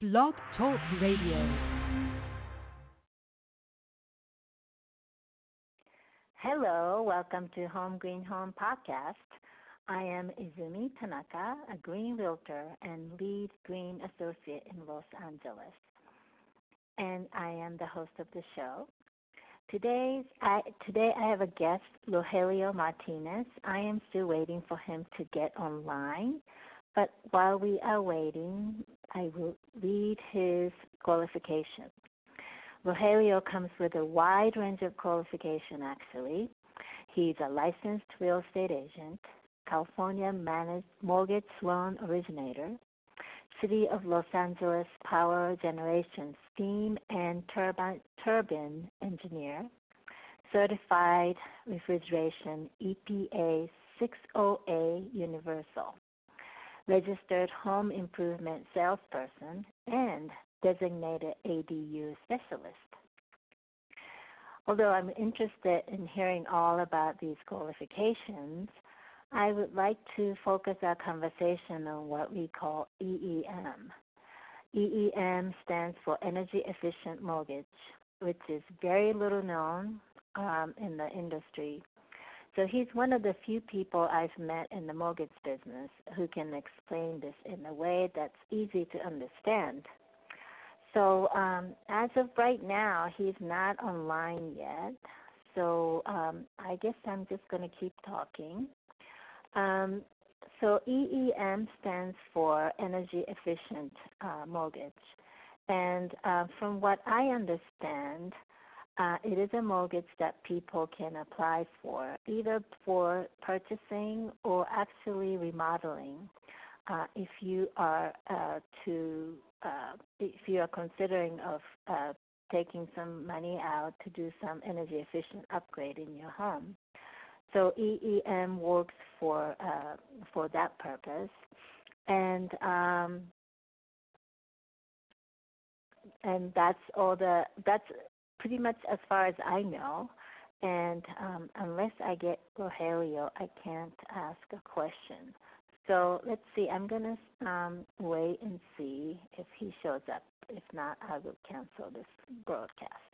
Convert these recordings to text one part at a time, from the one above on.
Blog Talk Radio. Hello, welcome to Home Green Home Podcast. I am Izumi Tanaka, a green realtor and LEED green associate in Los Angeles. And I am the host of the show. Today's I, today I have a guest, Rogelio Martinez. I am still waiting for him to get online. But while we are waiting, I will read his qualification. Rogelio comes with a wide range of qualification, actually. He's a licensed real estate agent, California managed mortgage loan originator, City of Los Angeles power generation steam and turbine, turbine engineer, certified refrigeration EPA 608 universal registered home improvement salesperson, and designated ADU specialist. Although I'm interested in hearing all about these qualifications, I would like to focus our conversation on what we call EEM. EEM stands for Energy Efficient Mortgage, which is very little known um, in the industry so he's one of the few people I've met in the mortgage business who can explain this in a way that's easy to understand. So um, as of right now, he's not online yet. So um, I guess I'm just going to keep talking. Um, so EEM stands for Energy Efficient uh, Mortgage. And uh, from what I understand, uh, it is a mortgage that people can apply for, either for purchasing or actually remodeling. Uh, if you are uh, to, uh, if you are considering of uh, taking some money out to do some energy efficient upgrade in your home. So EEM works for uh, for that purpose, and um, and that's all the that's pretty much as far as I know. And um, unless I get Rogelio, I can't ask a question. So let's see. I'm to um, wait and see if he shows up. If not, I will cancel this broadcast.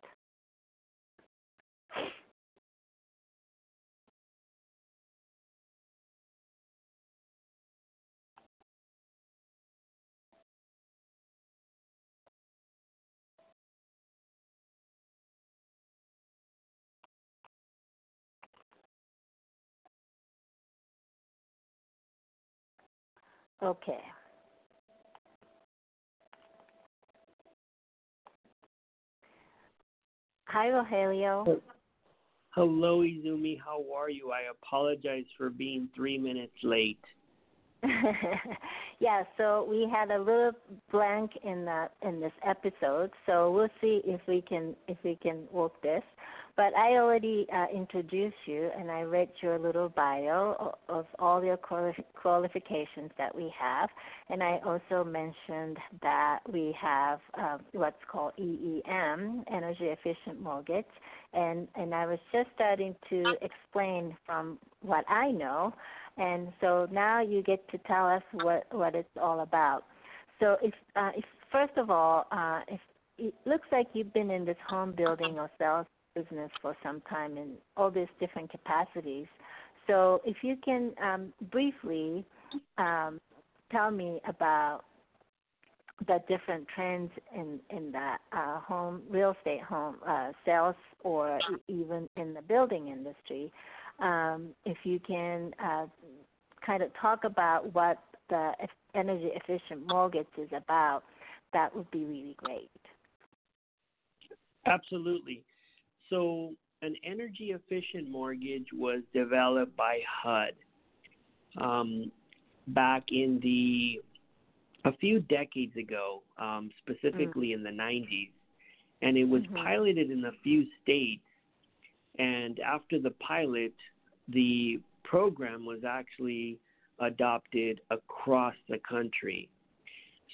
Okay. Hi, Rogelio. Hello, Izumi. How are you? I apologize for being three minutes late. yeah, so we had a little blank in the in this episode, so we'll see if we can if we can work this. But I already uh, introduced you, and I read your little bio of all your qualifications that we have, and I also mentioned that we have uh, what's called EEM, Energy Efficient Mortgage, and and I was just starting to explain from what I know, and so now you get to tell us what what it's all about. So if uh, if first of all, uh, if it looks like you've been in this home building or sales business for some time in all these different capacities. So if you can um, briefly um, tell me about the different trends in in the uh, home real estate home uh, sales or even in the building industry, um, if you can uh, kind of talk about what the energy efficient mortgage is about, that would be really great. Absolutely. So, an energy efficient mortgage was developed by HUD um, back in the a few decades ago, um, specifically mm-hmm. in the 90s, and it was mm-hmm. piloted in a few states. And after the pilot, the program was actually adopted across the country.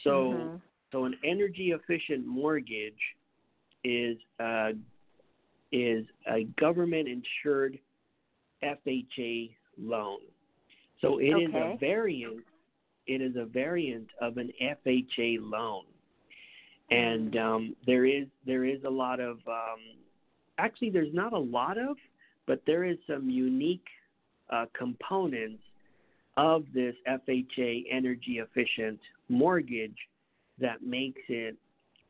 So, mm-hmm. so an energy efficient mortgage is a is a government insured FHA loan. So it okay. is a variant it is a variant of an FHA loan. and um, there is there is a lot of um, actually there's not a lot of, but there is some unique uh, components of this FHA energy efficient mortgage that makes it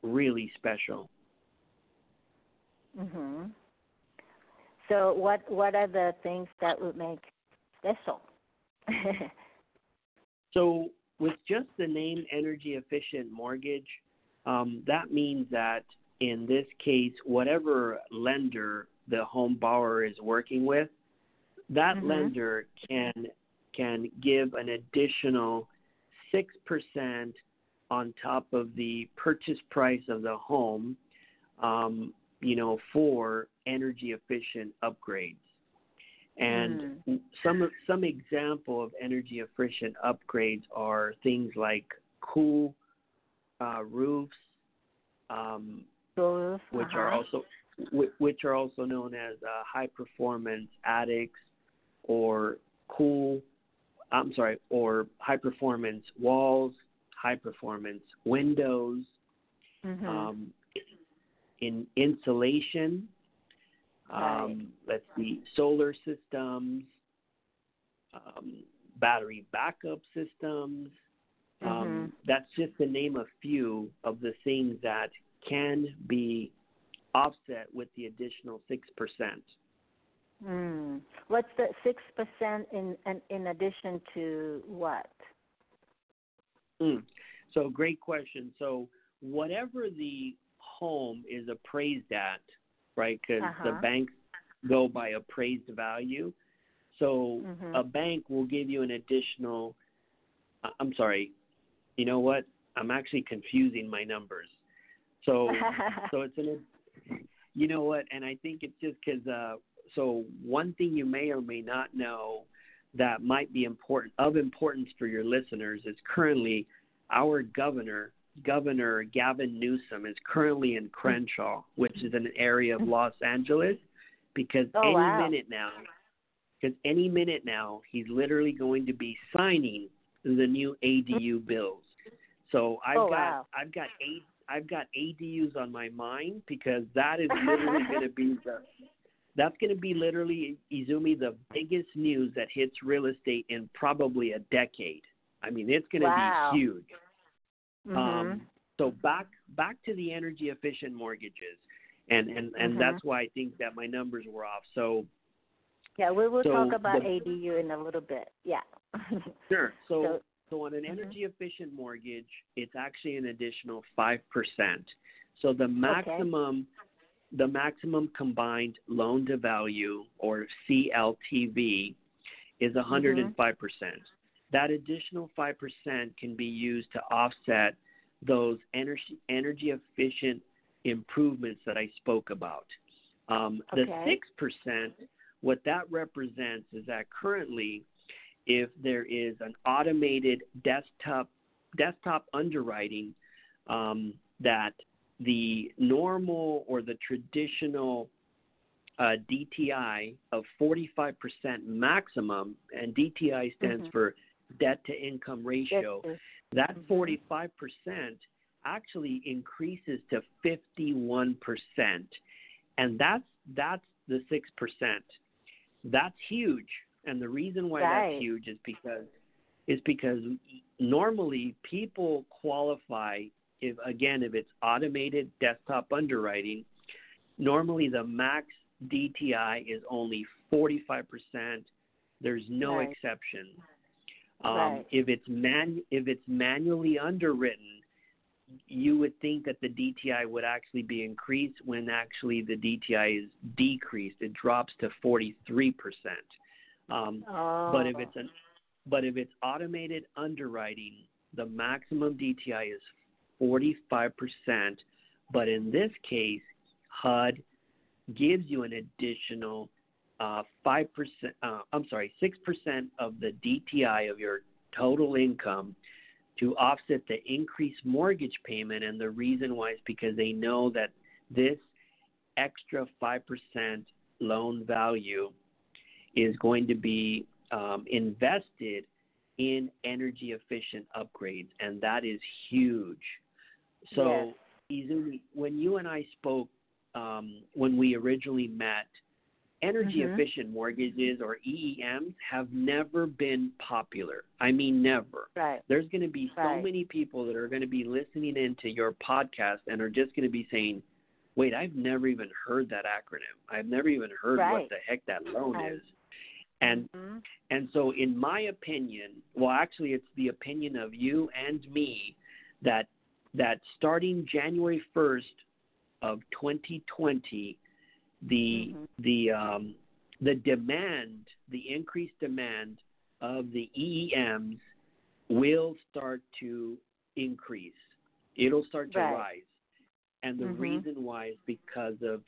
really special. Mhm. So what what are the things that would make special? so with just the name energy efficient mortgage, um, that means that in this case, whatever lender the home borrower is working with, that mm-hmm. lender can can give an additional six percent on top of the purchase price of the home, um, you know, for energy efficient upgrades. And mm. some some example of energy efficient upgrades are things like cool uh, roofs, um, which uh-huh. are also which are also known as uh, high performance attics or cool I'm sorry or high performance walls, high performance windows, mm-hmm. um, in insulation. Right. Um, let's see, solar systems, um, battery backup systems, um, mm-hmm. that's just to name a few of the things that can be offset with the additional 6%. Mm. What's the 6% in, in, in addition to what? Mm. So, great question. So, whatever the home is appraised at, right? Because uh-huh. the banks go by appraised value. So, mm-hmm. a bank will give you an additional, I'm sorry, you know what? I'm actually confusing my numbers. So so it's an you know what? And I think it's just because uh, so one thing you may or may not know that might be important of importance for your listeners is currently our governor Governor Gavin Newsom is currently in Crenshaw, which is an area of Los Angeles, because oh, any wow. minute now, because any minute now he's literally going to be signing the new ADU bills. So I've oh, got wow. I've got eight I've got ADUs on my mind because that is literally going to be the that's going to be literally Izumi the biggest news that hits real estate in probably a decade. I mean, it's going to wow. be huge. Mm-hmm. Um, so back back to the energy efficient mortgages, and and and mm-hmm. that's why I think that my numbers were off. So yeah, we will so talk about the, ADU in a little bit. Yeah. sure. So, so, so on an mm-hmm. energy efficient mortgage, it's actually an additional five percent. So the maximum okay. the maximum combined loan to value or CLTV is 105%. Mm-hmm. That additional 5% can be used to offset those energy energy efficient improvements that I spoke about. Um, okay. The 6% what that represents is that currently, if there is an automated desktop desktop underwriting um, that the normal or the traditional uh, DTI of 45% maximum, and DTI stands mm-hmm. for debt to income ratio, that mm-hmm. 45% actually increases to 51%. And that's that's the 6%. That's huge, and the reason why right. that's huge is because is because normally people qualify if again if it's automated desktop underwriting. Normally the max DTI is only 45%. There's no right. exception. Um, right. If it's man if it's manually underwritten, you would think that the DTI would actually be increased when actually the DTI is decreased. It drops to 43%. Um, oh. But if it's an but if it's automated underwriting, the maximum DTI is 45%. But in this case, HUD gives you an additional uh, 5%, uh, I'm sorry, 6% of the DTI of your total income to offset the increased mortgage payment. And the reason why is because they know that this extra 5% loan value is going to be um, invested in energy efficient upgrades. And that is huge. So, yes. Izumi, when you and I spoke um, when we originally met, energy Mhm. efficient mortgages or EEMs have never been popular. I mean, never. Right. There's going to be so Right. many people that are going to be listening into your podcast and are just going to be saying, "Wait, I've never even heard that acronym. I've never even heard Right. what the heck that loan Right. is." And Mhm. and so, in my opinion, well, actually, it's the opinion of you and me that that starting January first of 2020, the Mhm. the um, the demand, the increased demand of the EEMs will start to increase. It'll start to Right. rise, and the Mhm. reason why is because of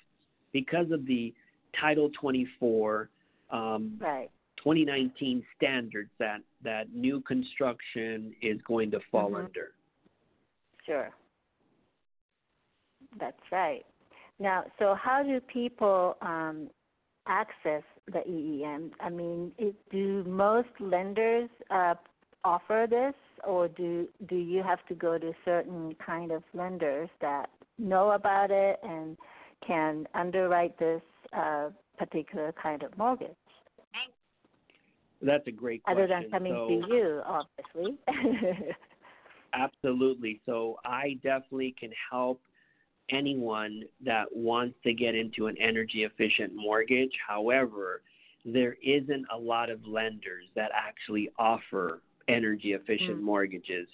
because of the Title 24 um, Right. 2019 standards that that new construction is going to fall Mhm. under. Sure. That's right. Now, so how do people um, access the EEM? I mean, it, do most lenders uh, offer this, or do do you have to go to certain kind of lenders that know about it and can underwrite this uh, particular kind of mortgage? That's a great question. Other than coming so, to you, obviously. Absolutely. So I definitely can help anyone that wants to get into an energy efficient mortgage. However, there isn't a lot of lenders that actually offer energy efficient Mm. mortgages.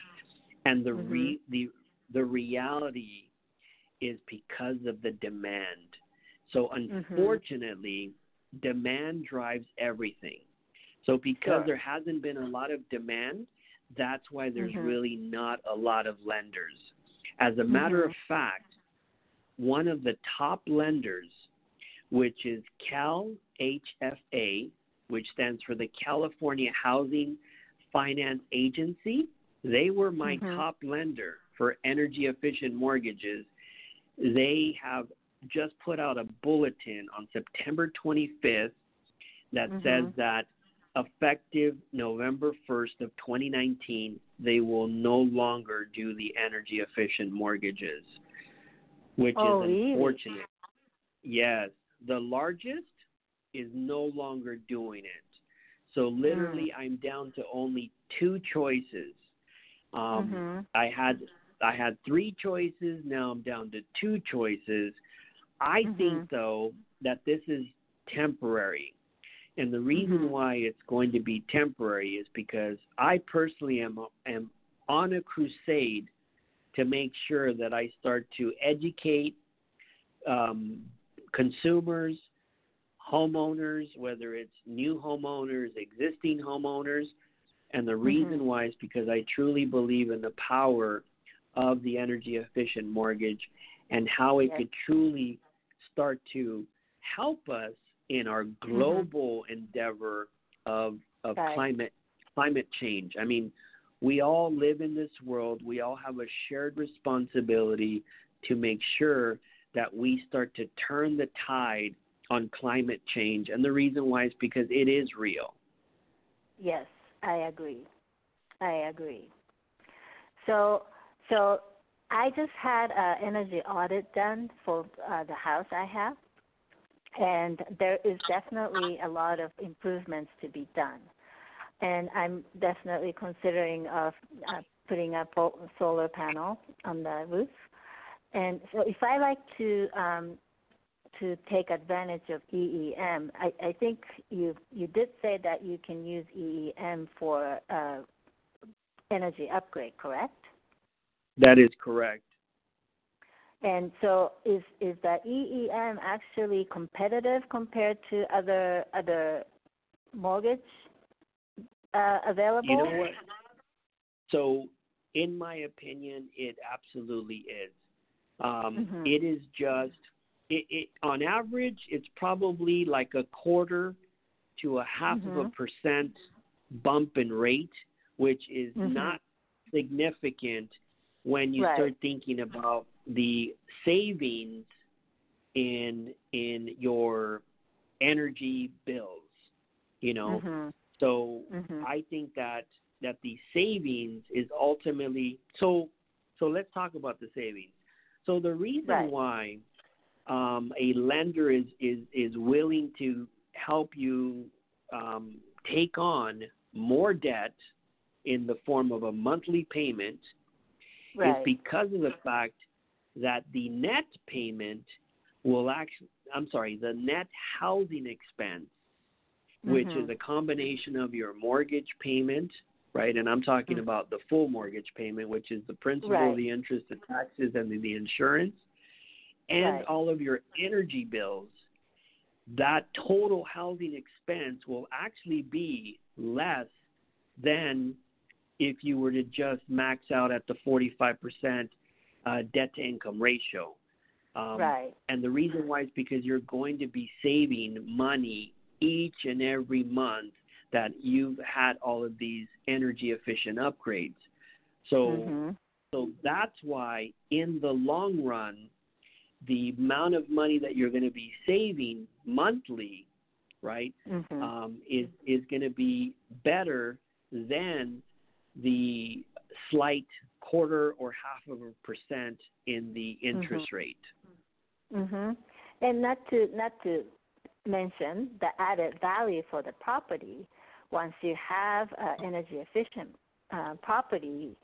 And the re- Mhm. the the reality is because of the demand. So Mm-hmm. unfortunately, demand drives everything. So because Sure. there hasn't been a lot of demand, that's why there's Mhm. really not a lot of lenders. As a matter Mhm. of fact, one of the top lenders, which is Cal HFA, which stands for the California Housing Finance Agency, they were my Mhm. top lender for energy efficient mortgages. They have just put out a bulletin on September 25th that Mhm. says that effective November 1st of 2019, they will no longer do the energy efficient mortgages, which Oh, is really? unfortunate. Yes, the largest is no longer doing it. So literally, I'm down to only two choices. Um, Mhm. I had I had three choices. Now I'm down to two choices. I Mhm. think though that this is temporary. And the reason Mhm. why it's going to be temporary is because I personally am am on a crusade to make sure that I start to educate um, consumers, homeowners, whether it's new homeowners, existing homeowners, and the reason Mhm. why is because I truly believe in the power of the energy efficient mortgage and how it Yes. could truly start to help us in our global endeavor of of Right. climate climate change. I mean, we all live in this world. We all have a shared responsibility to make sure that we start to turn the tide on climate change. And the reason why is because it is real. Yes, I agree. I agree. So, so I just had an energy audit done for uh, the house I have, and there is definitely a lot of improvements to be done. And I'm definitely considering of uh, putting a solar panel on the roof. And so, if I like to um, to take advantage of EEM. I, I think you you did say that you can use EEM for uh, energy upgrade, correct? That is correct. And so, is is that EEM actually competitive compared to other other mortgage uh, available? You know what? So, in my opinion, it absolutely is. Um, Mhm. It is just, it, it on average, it's probably like a quarter to a half of a Mhm. percent bump in rate, which is Mhm. not significant when you Right. start thinking about the savings in in your energy bills. You know, Mhm. So Mhm. I think that that the savings is ultimately so so let's talk about the savings. So the reason Right. why um, a lender is, is is willing to help you um, take on more debt in the form of a monthly payment Right. is because of the fact that the net payment will actually, I'm sorry, the net housing expense, which Mhm. is a combination of your mortgage payment, right? And I'm talking Mhm. about the full mortgage payment, which is the principal, Right. the interest, the taxes, and the, the insurance, and Right. all of your energy bills. That total housing expense will actually be less than if you were to just max out at the 45% uh, debt to income ratio. Um, right. And the reason why is because you're going to be saving money each and every month that you've had all of these energy efficient upgrades. So Mhm. so that's why in the long run the amount of money that you're going to be saving monthly, right, Mhm. um, is is going to be better than the slight quarter or half of a percent in the interest rate. Mm-hmm. And not to not to mention the added value for the property. Once you have uh, energy efficient uh, property,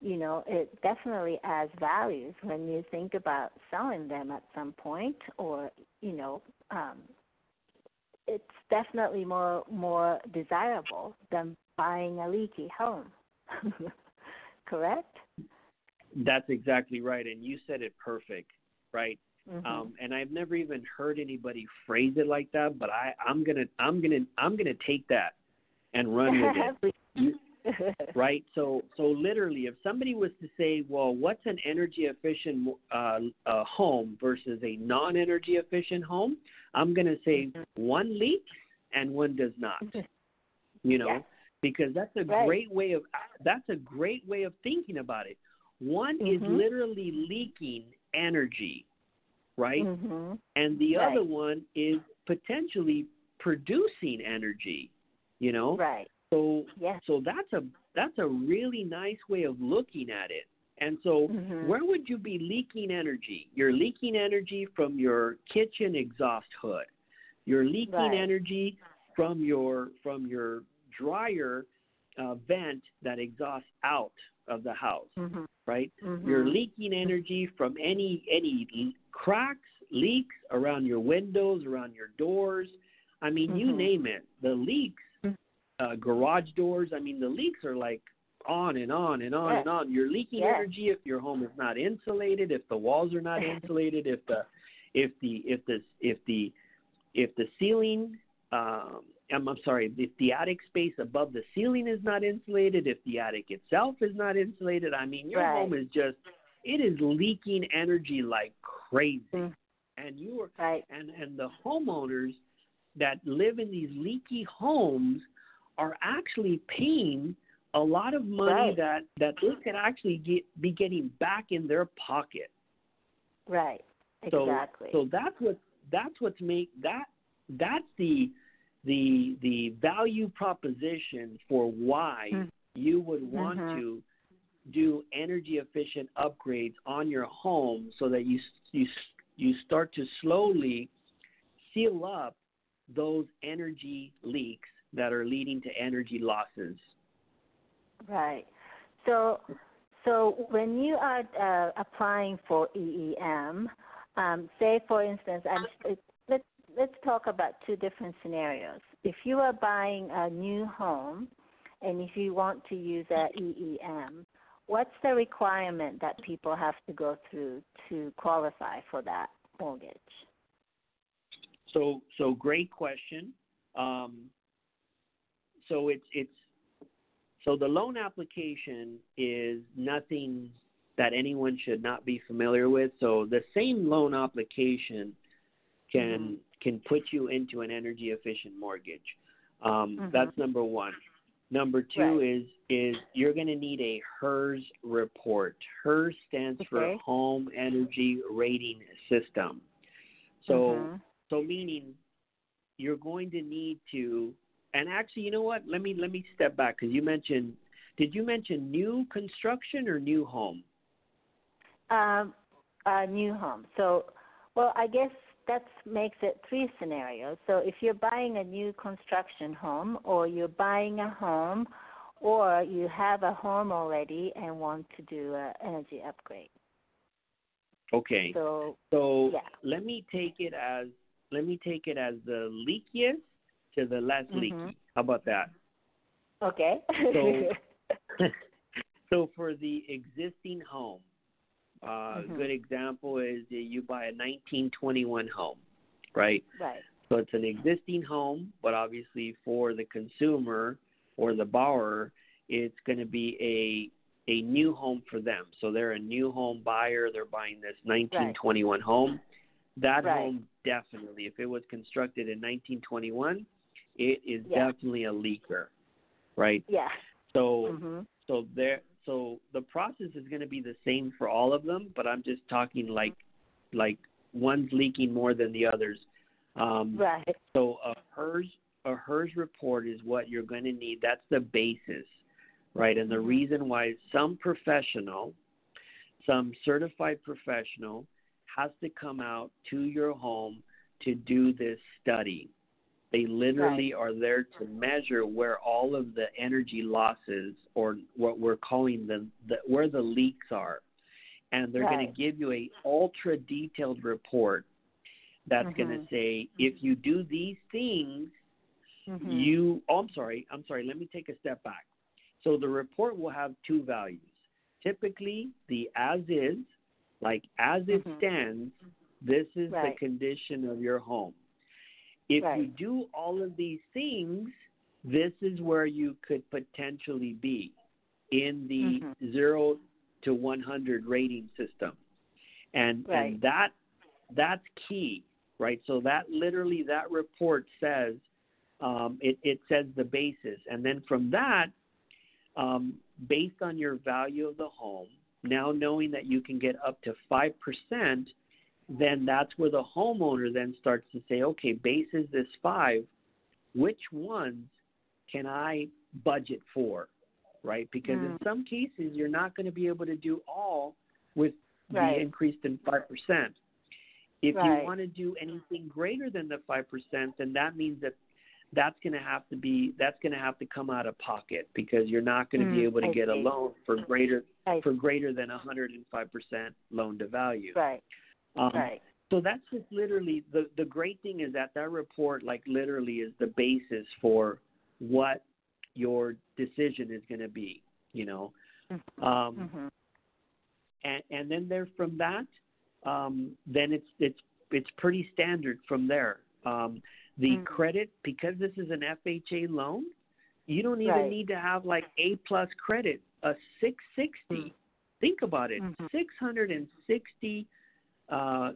you know it definitely adds values when you think about selling them at some point, or you know, um, it's definitely more more desirable than buying a leaky home. Correct? That's exactly right, and you said it perfect, right? Mhm. Um, and I've never even heard anybody phrase it like that, but I, I'm gonna, I'm gonna, I'm gonna take that and run with it. Right? So, so literally, if somebody was to say, "Well, what's an energy efficient uh, uh, home versus a non-energy efficient home?" I'm going to say Mhm. one leaks and one does not. You know, Yes. because that's a Right. great way of that's a great way of thinking about it. One is Mhm. literally leaking energy, right? Mhm. And the Right. other one is potentially producing energy. You know, Right. so Yes. so that's a that's a really nice way of looking at it. And so Mhm. where would you be leaking energy? You're leaking energy from your kitchen exhaust hood. You're leaking Right. energy from your from your dryer uh, vent that exhausts out of the house, Mhm. Right? Mhm. You're leaking energy from any any cracks, leaks around your windows, around your doors. I mean, you Mhm. name it. The leaks, Mhm. uh, garage doors. I mean, the leaks are like on and on and on Yeah. and on. You're leaking Yeah. energy if your home is not insulated, if the walls are not insulated, if the if the if the if the if the ceiling um I'm, I'm sorry, if the attic space above the ceiling is not insulated, if the attic itself is not insulated, I mean your Right. home is just it is leaking energy like crazy. Mm. And you are Right. and and the homeowners that live in these leaky homes are actually paying a lot of money Right. that that they could actually get be getting back in their pocket. Right. So Exactly. so that's what that's what's make that that's the the the value proposition for why Mm. you would want Mhm. to do energy efficient upgrades on your home so that you you you start to slowly seal up those energy leaks that are leading to energy losses. Right. So, so when you are uh, applying for EEM, um, say for instance, I'm, let's talk about two different scenarios. If you are buying a new home, and if you want to use a EEM, what's the requirement that people have to go through to qualify for that mortgage? So so great question. Um, so it's it's so the loan application is nothing that anyone should not be familiar with. So the same loan application can Mhm. Can put you into an energy efficient mortgage. Um, Mhm. That's number one. Number two Right. is is you're going to need a HERS report. HERS stands for Home Energy Rating System. So Mhm. so meaning you're going to need to and actually you know what let me let me step back because you mentioned did you mention new construction or new home Um, a new home. So, well, I guess that makes it three scenarios. So, if you're buying a new construction home, or you're buying a home, or you have a home already and want to do an energy upgrade. Okay. So, so yeah. let me take it as let me take it as the leakiest to the less Mhm. leaky. How about that? Okay. So- So for the existing home, uh, a good example is you buy a 1921 home, right? right. So it's an existing home, but obviously for the consumer or the borrower, it's going to be a a new home for them. So they're a new home buyer. They're buying this 1921 home. That Right. home definitely, if it was constructed in 1921, it is Yeah. definitely a leaker, right? Yeah. So Mhm. so there so the process is going to be the same for all of them, but I'm just talking like like one's leaking more than the others. Um, Right. so a HERS a HERS report is what you're going to need. That's the basis, right? And the Mhm. reason why some professional, some certified professional, has to come out to your home to do this study. They literally are there to measure where all of the energy losses, or what we're calling the, the where the leaks are, and they're going to give you a ultra detailed report that's going Mhm. to say if you do these things Mhm. you oh, i'm sorry i'm sorry let me take a step back so the report will have two values typically the as is like as it Mhm. stands this is Right. the condition of your home if you do all of these things this is where you could potentially be in the Mhm. 0 to 100 rating system and Right. and that that's key right so that literally that report says um, it, it says the basis and then from that um, based on your value of the home now knowing that you can get up to 5% then that's where the homeowner then starts to say okay basis this 5 which ones can i budget for right because in Mm. some cases you're not going to be able to do all with Right. the increased in 5% if Right. you want to do anything greater than the 5% then that means that that's going to have to be that's going to have to come out of pocket because you're not going to be Mm, able to I get a loan for greater I for greater than 105% loan to value Right. Um, Right. so that's just literally the the great thing is that that report like literally is the basis for what your decision is going to be you know Mhm. um, Mhm. and and then there from that um, then it's it's it's pretty standard from there um, the Mm. credit because this is an FHA loan you don't even Right. need to have like A plus credit a 660 Mm. think about it Mhm. 660 uh,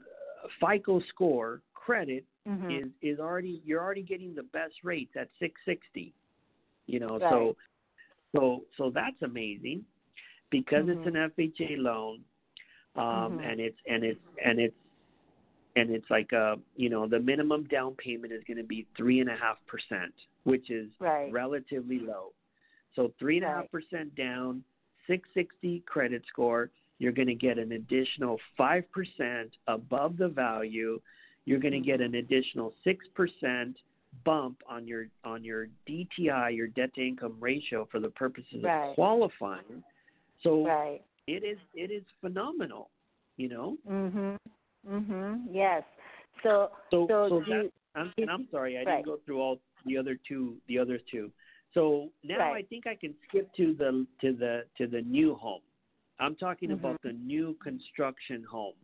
FICO score credit Mhm. is is already you're already getting the best rates at 660 you know Right. so so so that's amazing because it's Mhm. an FHA loan um Mhm. and it's and it's and it's and it's like a you know the minimum down payment is going to be three and a half percent which is Right. relatively low so three and a half percent down 660 credit score you're going to get an additional 5% above the value you're going to get an additional 6% bump on your on your DTI your debt to income ratio for the purposes Right. of qualifying so Right. it is it is phenomenal you know Mhm. Mhm. Yes. So so so, so do that, I'm, and I'm sorry I Right. didn't go through all the other two the other two so now. I think I can skip to the to the to the new home I'm talking Mhm. about the new construction home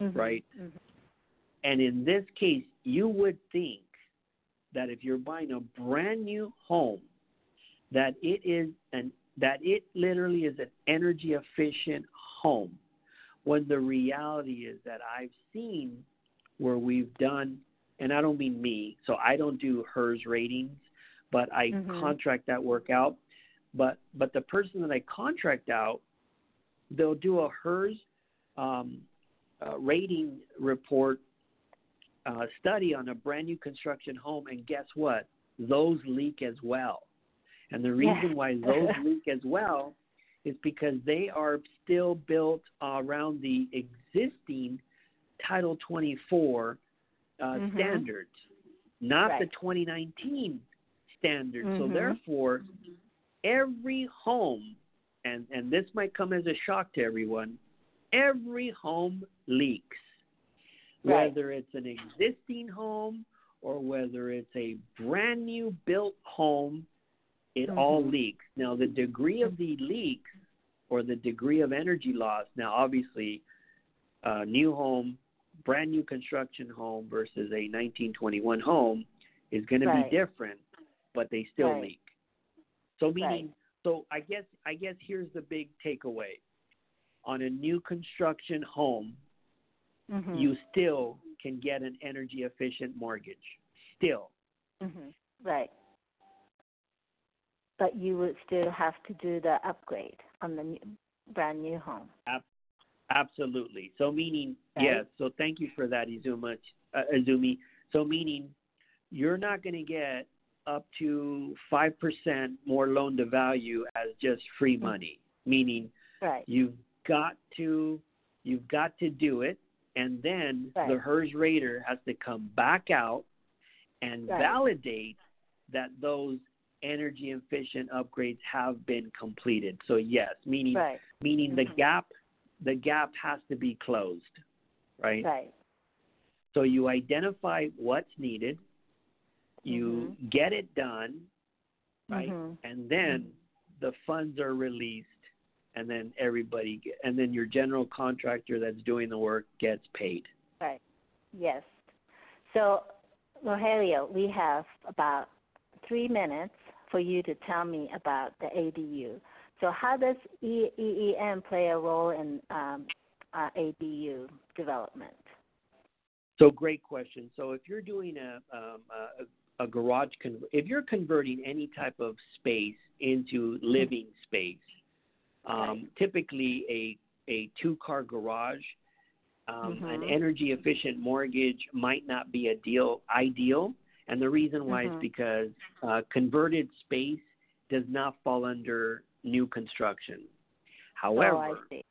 mhm. right. Mhm. And in this case, you would think that if you're buying a brand new home, that it is an that it literally is an energy efficient home. When the reality is that I've seen where we've done, and I don't mean me, so I don't do HERS ratings, but I Mhm. contract that work out. But but the person that I contract out, they'll do a HERS um, uh, rating report uh, study on a brand new construction home, and guess what? Those leak as well. And the reason Yeah. why those leak as well is because they are still built around the existing Title 24 uh, Mhm. standards, not the 2019 standards. So Mhm. therefore, every home, and and this might come as a shock to everyone, every home leaks, Right. whether it's an existing home or whether it's a brand new built home. It all Mhm. leaks. Now, the degree of the leaks or the degree of energy loss. Now, obviously, a new home, brand new construction home versus a 1921 home is going to be different, but they still Right. leak. So meaning, Right. So I guess I guess here's the big takeaway. On a new construction home, Mhm. you still can get an energy efficient mortgage. Still. Mhm. Right. But you would still have to do the upgrade on the new, brand new home. Absolutely. So meaning, Right. yes. So thank you for that, Izuma, uh, Izumi. So meaning, you're not going to get up to five percent more loan to value as just free Mm-hmm. money. Meaning, Right. you've got to you've got to do it, and then Right. the HERS rater has to come back out and Right. validate that those energy efficient upgrades have been completed. So yes, meaning Right. meaning the Mhm. gap the gap has to be closed right Right. so you identify what's needed you Mhm. get it done right Mhm. and then the funds are released and then everybody get, and then your general contractor that's doing the work gets paid Right. Yes. So, Rogelio, we have about three minutes for you to tell me about the ADU. So, how does EEM play a role in um, uh, ADU development? so great question so if you're doing a um, a, a garage con- if you're converting any type of space into living space um, typically a a two car garage um, an Mhm. energy efficient mortgage might not be a deal ideal and the reason why Mhm. is because uh, converted space does not fall under new construction however oh, I see.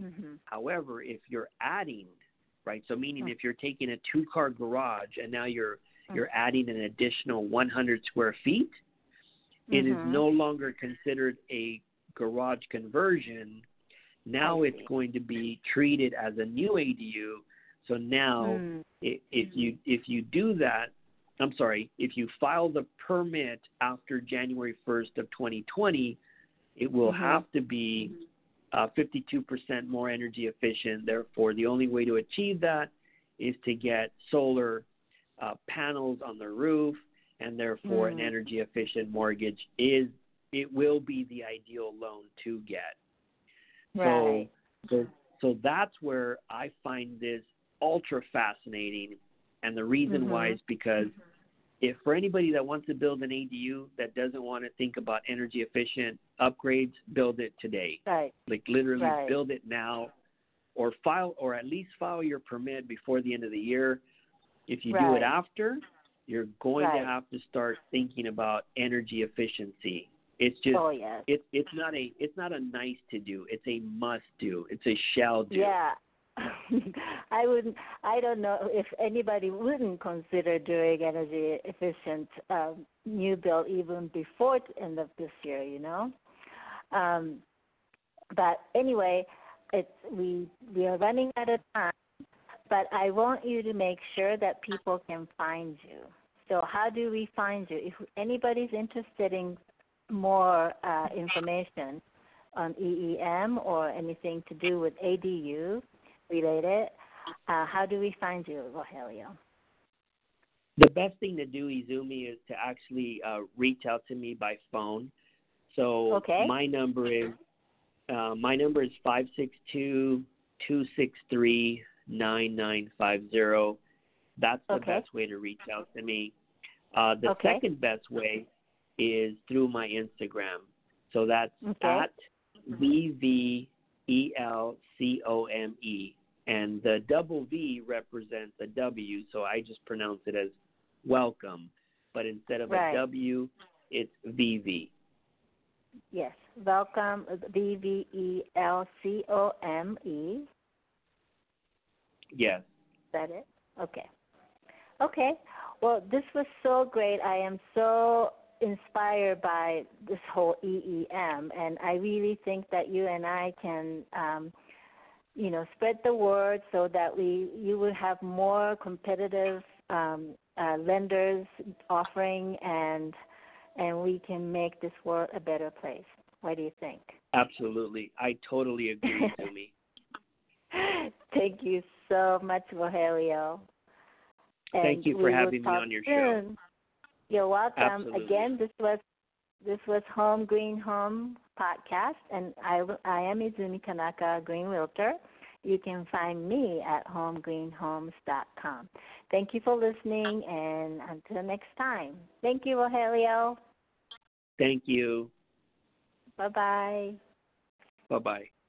Mhm. However, if you're adding, right, so meaning Mm. if you're taking a two car garage and now you're. You're adding an additional 100 square feet, it is Mhm. no longer considered a garage conversion. Now it's going to be treated as a new ADU. So now Mm. i if you if you do that, I'm sorry, if you file the permit after January 1st of 2020, it will Mhm. have to be uh, 52% more energy efficient. Therefore, the only way to achieve that is to get solar uh, panels on the roof, and therefore, an Mm. energy efficient mortgage is it will be the ideal loan to get. Right. So, so, so that's where I find this ultra fascinating, and the reason why Mhm. is because if for anybody that wants to build an ADU that doesn't want to think about energy efficient upgrades, build it today. Right. Like literally Right. build it now, or file or at least file your permit before the end of the year. If you do it after, you're going Right. to have to start thinking about energy efficiency. It's just oh yes. it's it's not a it's not a nice to do. It's a must do. It's a shall do. Yeah. I wouldn't. I don't know if anybody wouldn't consider doing energy efficient um, new build even before the end of this year. You know. Um, but anyway, it's we we are running out of time. But I want you to make sure that people can find you. So how do we find you? If anybody's interested in more uh, information on EEM or anything to do with ADU related, uh, how do we find you, Rogelio? The best thing to do, Izumi, is to actually uh, reach out to me by phone. So Okay. my number is uh, my number is five six two two six three nine nine five zero. That's the Okay. best way to reach out to me. Uh, the Okay. second best way is through my Instagram. So that's Okay. at V V E L C O M E. And the double V represents a W, so I just pronounce it as welcome. But instead of Right. a W, it's VV. Yes, welcome, V V E L C O M E. Yes. Is that it? Okay. Okay. Well, this was so great. I am so inspired by this whole EEM, and I really think that you and I can, um, you know, spread the word so that we you would have more competitive um, uh, lenders offering, and and we can make this world a better place. What do you think? Absolutely, I totally agree, Sumi. Thank you so much, Rogelio. And Thank you for having me on your soon. show. You're welcome. Absolutely. Again, this was this was Home Green Home podcast, and I I am Izumi Tanaka, Green Realtor. You can find me at homegreenhomes.com. Thank you for listening, and until next time. Thank you, Rogelio. Thank you. Bye bye. Bye bye.